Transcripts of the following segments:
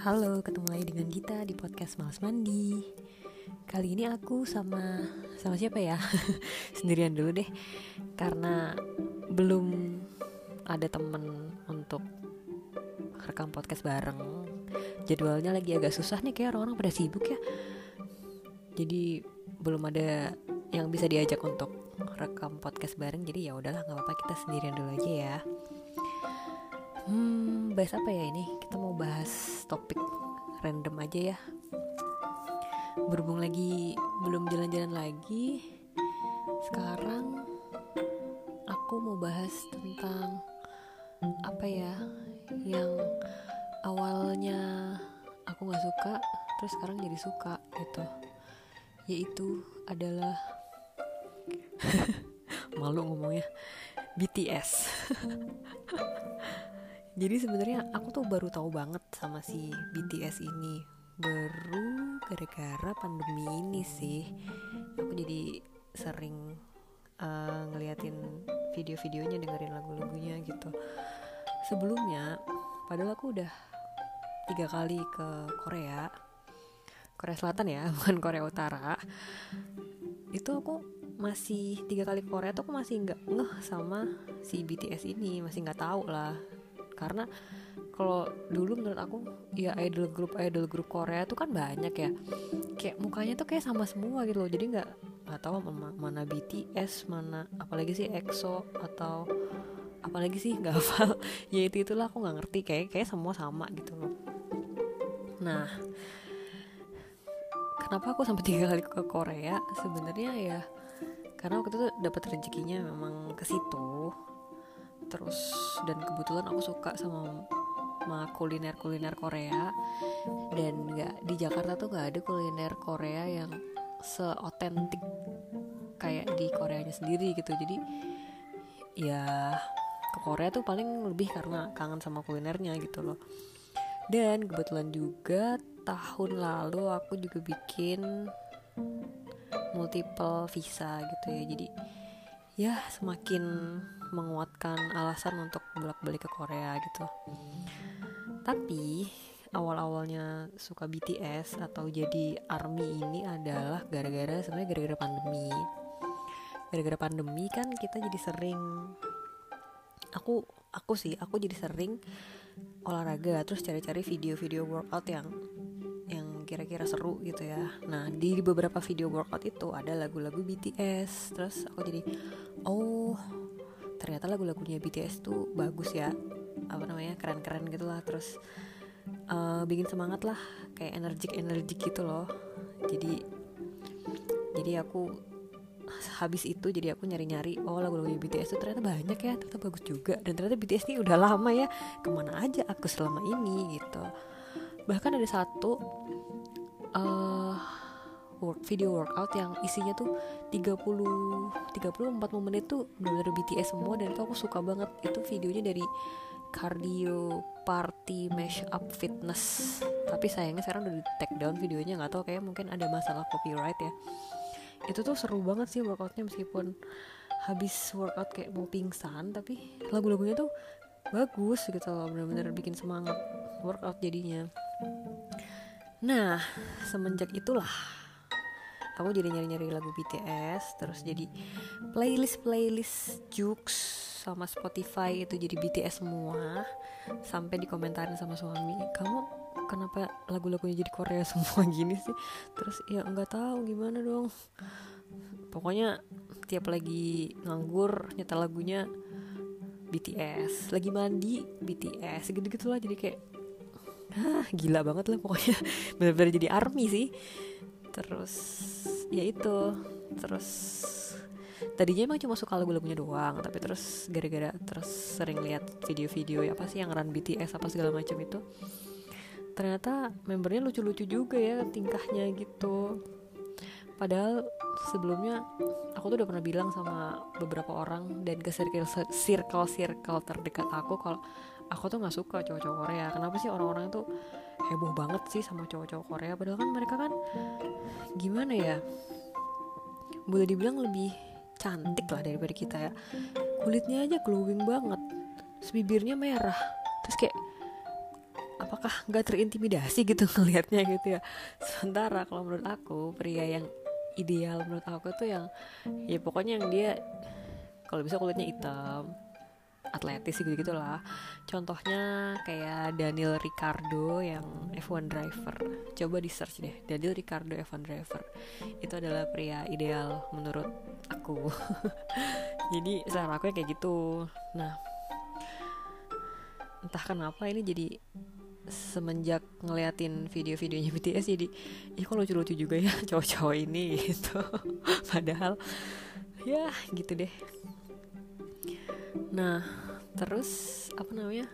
Halo, ketemu lagi dengan Gita di podcast Males Mandi. Kali ini aku sama sama siapa ya? Sendirian dulu deh. Karena belum ada temen untuk rekam podcast bareng. Jadwalnya lagi agak susah nih kayak orang-orang pada sibuk ya. Jadi belum ada yang bisa diajak untuk rekam podcast bareng. Jadi ya udahlah nggak apa-apa kita sendirian dulu aja ya. Hmm, bahas apa ya ini? Kita mau bahas topik random aja ya. Berhubung lagi belum jalan-jalan lagi, sekarang aku mau bahas tentang apa ya yang awalnya aku nggak suka, terus sekarang jadi suka gitu. Yaitu adalah malu ngomongnya BTS. jadi sebenarnya aku tuh baru tahu banget sama si BTS ini. Baru gara-gara pandemi ini sih aku jadi sering uh, ngeliatin video-videonya dengerin lagu-lagunya gitu. Sebelumnya padahal aku udah tiga kali ke Korea Korea Selatan ya bukan Korea Utara. Itu aku masih tiga kali ke Korea tuh aku masih nggak ngeh sama si BTS ini masih nggak tahu lah karena kalau dulu menurut aku ya idol grup idol grup Korea tuh kan banyak ya. Kayak mukanya tuh kayak sama semua gitu loh. Jadi nggak nggak tahu mana, BTS mana apalagi sih EXO atau apalagi sih nggak hafal ya itu itulah aku nggak ngerti. Kayak kayak semua sama gitu loh. Nah kenapa aku sampai tiga kali ke Korea? Sebenarnya ya karena waktu itu dapat rezekinya memang ke situ terus dan kebetulan aku suka sama sama kuliner kuliner Korea. Dan nggak di Jakarta tuh nggak ada kuliner Korea yang seotentik kayak di Koreanya sendiri gitu. Jadi ya ke Korea tuh paling lebih karena kangen sama kulinernya gitu loh. Dan kebetulan juga tahun lalu aku juga bikin multiple visa gitu ya. Jadi ya semakin menguatkan alasan untuk bolak-balik ke Korea gitu. Tapi awal-awalnya suka BTS atau jadi ARMY ini adalah gara-gara sebenarnya gara-gara pandemi. Gara-gara pandemi kan kita jadi sering aku aku sih aku jadi sering olahraga terus cari-cari video-video workout yang yang kira-kira seru gitu ya. Nah di beberapa video workout itu ada lagu-lagu BTS. Terus aku jadi oh ternyata lagu-lagunya BTS tuh bagus ya. Apa namanya keren-keren gitu lah. Terus uh, bikin semangat lah. Kayak energik energik gitu loh. Jadi jadi aku habis itu jadi aku nyari-nyari oh lagu-lagunya BTS tuh ternyata banyak ya ternyata bagus juga. Dan ternyata BTS ini udah lama ya. Ke mana aja aku selama ini gitu. Bahkan ada satu uh, work video workout yang isinya tuh 30 34 menit tuh benar-benar BTS semua dan itu aku suka banget. Itu videonya dari cardio party mashup fitness. Tapi sayangnya sekarang udah di take down videonya nggak tahu kayak mungkin ada masalah copyright ya. Itu tuh seru banget sih workoutnya meskipun habis workout kayak mau pingsan tapi lagu-lagunya tuh bagus gitu loh bener-bener bikin semangat workout jadinya. Nah semenjak itulah aku jadi nyari-nyari lagu BTS terus jadi playlist playlist Jux sama Spotify itu jadi BTS semua sampai dikomentarin sama suami kamu kenapa lagu-lagunya jadi Korea semua gini sih? Terus ya nggak tahu gimana dong? Pokoknya tiap lagi nganggur nyetel lagunya BTS lagi mandi BTS gitu gitulah jadi kayak ah gila banget lah pokoknya. Benar-benar jadi army sih terus ya itu. Terus tadinya emang cuma suka lagu-lagunya doang tapi terus gara-gara terus sering lihat video-video ya apa sih yang run BTS apa segala macam itu ternyata membernya lucu-lucu juga ya tingkahnya gitu. Padahal sebelumnya aku tuh udah pernah bilang sama beberapa orang dan ke circle circle circle terdekat aku kalau aku tuh nggak suka cowok-cowok Korea. Kenapa sih orang-orang tuh heboh banget sih sama cowok-cowok Korea. Padahal kan mereka kan gimana ya boleh dibilang lebih cantik lah daripada kita ya. Kulitnya aja glowing banget bibirnya merah terus kayak apa apakah nggak terintimidasi gitu ngelihatnya gitu ya. Sementara kalau menurut aku pria yang ideal menurut aku tuh yang ya pokoknya yang dia kalau bisa kulitnya hitam atletis gitu gitulah contohnya kayak Daniel Ricardo yang F1 driver. Coba di search deh Daniel Ricardo F1 driver. Itu adalah pria ideal menurut aku. Jadi selera aku kayak gitu. Nah entah kenapa ini jadi semenjak ngeliatin video-videonya BTS jadi ih kok lucu-lucu juga ya cowok-cowok ini gitu. Padahal ya gitu deh Nah, terus apa namanya?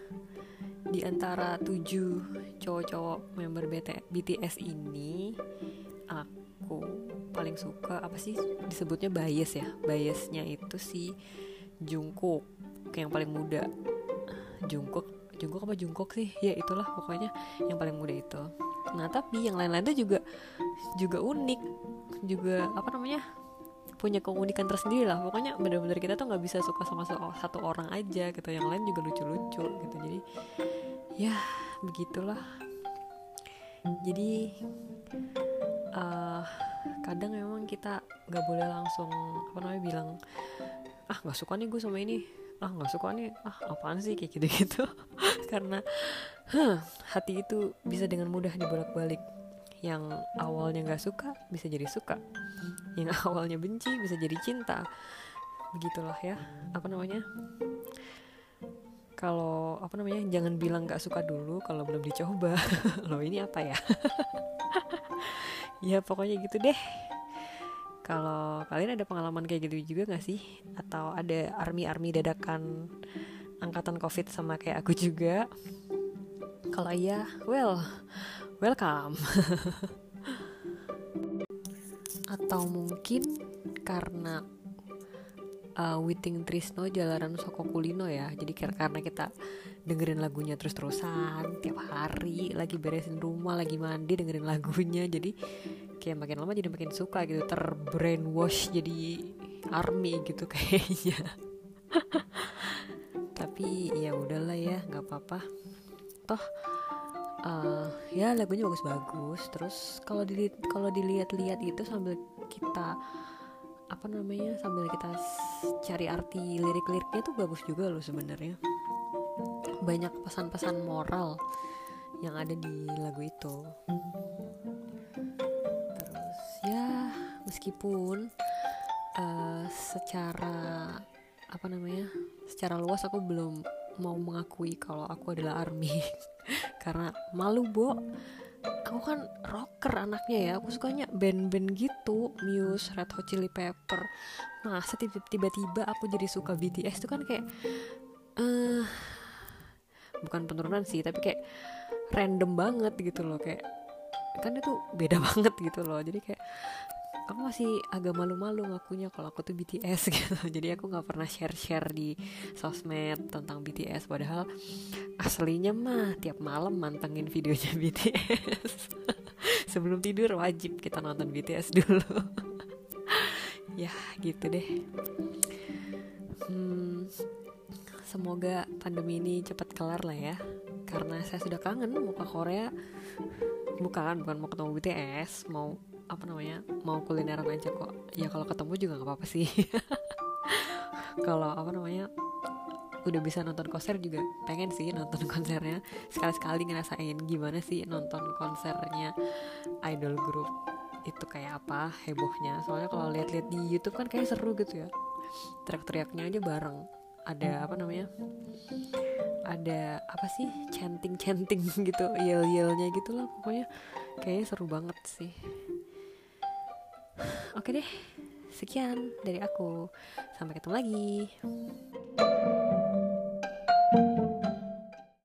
Di antara tujuh cowok-cowok member BT, BTS ini, aku paling suka apa sih disebutnya bias ya? Biasnya itu si Jungkook, yang paling muda. Jungkook, Jungkook apa Jungkook sih? Ya itulah pokoknya yang paling muda itu. Nah tapi yang lain-lain tuh juga juga unik, juga apa namanya? Punya keunikan tersendiri lah. Pokoknya bener-bener kita tuh nggak bisa suka sama satu orang aja gitu. Yang lain juga lucu-lucu gitu. Jadi ya begitulah. Jadi uh, kadang memang kita nggak boleh langsung apa namanya bilang ah nggak suka nih gue sama ini. Ah nggak suka nih. Ah apaan sih? Kayak gitu-gitu. Karena huh, hati itu bisa dengan mudah dibolak-balik yang awalnya nggak suka bisa jadi suka. Yang awalnya benci bisa jadi cinta. Begitulah ya. Apa namanya? Kalau apa namanya? Jangan bilang nggak suka dulu kalau belum dicoba. Loh ini apa ya? Ya pokoknya gitu deh. Kalau kalian ada pengalaman kayak gitu juga gak sih? Atau ada army-army dadakan angkatan covid sama kayak aku juga? Kalau iya well welcome. Atau mungkin karena uh, Witing Trisno Jalanan Soko Kulino ya. Jadi karena kita dengerin lagunya terus-terusan tiap hari lagi beresin rumah lagi mandi dengerin lagunya. Jadi kayak makin lama jadi makin suka gitu terbrainwash jadi army gitu kayaknya. Tapi ya udahlah ya nggak apa-apa. Toh uh, ya lagunya bagus-bagus. Terus kalau dilihat kalau dilihat-lihat itu sambil kita apa namanya sambil kita cari arti lirik-liriknya tuh bagus juga loh sebenarnya. Banyak pesan-pesan moral yang ada di lagu itu. Terus ya meskipun uh, secara apa namanya secara luas aku belum mau mengakui kalau aku adalah army karena malu bo. Aku kan rocker anaknya ya. Aku sukanya band-band gitu. Muse, Red Hot Chili Pepper. Masa tiba-tiba aku jadi suka BTS itu kan kayak uh, bukan penurunan sih tapi kayak random banget gitu loh. Kayak kan itu beda banget gitu loh. Jadi kayak aku masih agak malu-malu ngakunya kalau aku tuh BTS gitu. Jadi aku nggak pernah share-share di sosmed tentang BTS padahal aslinya mah tiap malam mantengin videonya BTS sebelum tidur wajib kita nonton BTS dulu. Ya gitu deh. Hmm, semoga pandemi ini cepat kelar lah ya. Karena saya sudah kangen mau ke Korea. Bukan bukan mau ketemu BTS mau apa namanya mau kulineran aja kok. Ya kalau ketemu juga nggak apa-apa sih. Kalau apa namanya udah bisa nonton konser juga pengen sih nonton konsernya. Sekali-sekali ngerasain gimana sih nonton konsernya idol group. Itu kayak apa hebohnya. Soalnya kalau lihat-lihat di YouTube kan kayak seru gitu ya. Teriak-teriaknya aja bareng. Ada apa namanya ada apa sih chanting chanting gitu yel yelnya gitu lah. Pokoknya kayaknya seru banget sih Oke deh, sekian dari aku. Sampai ketemu lagi.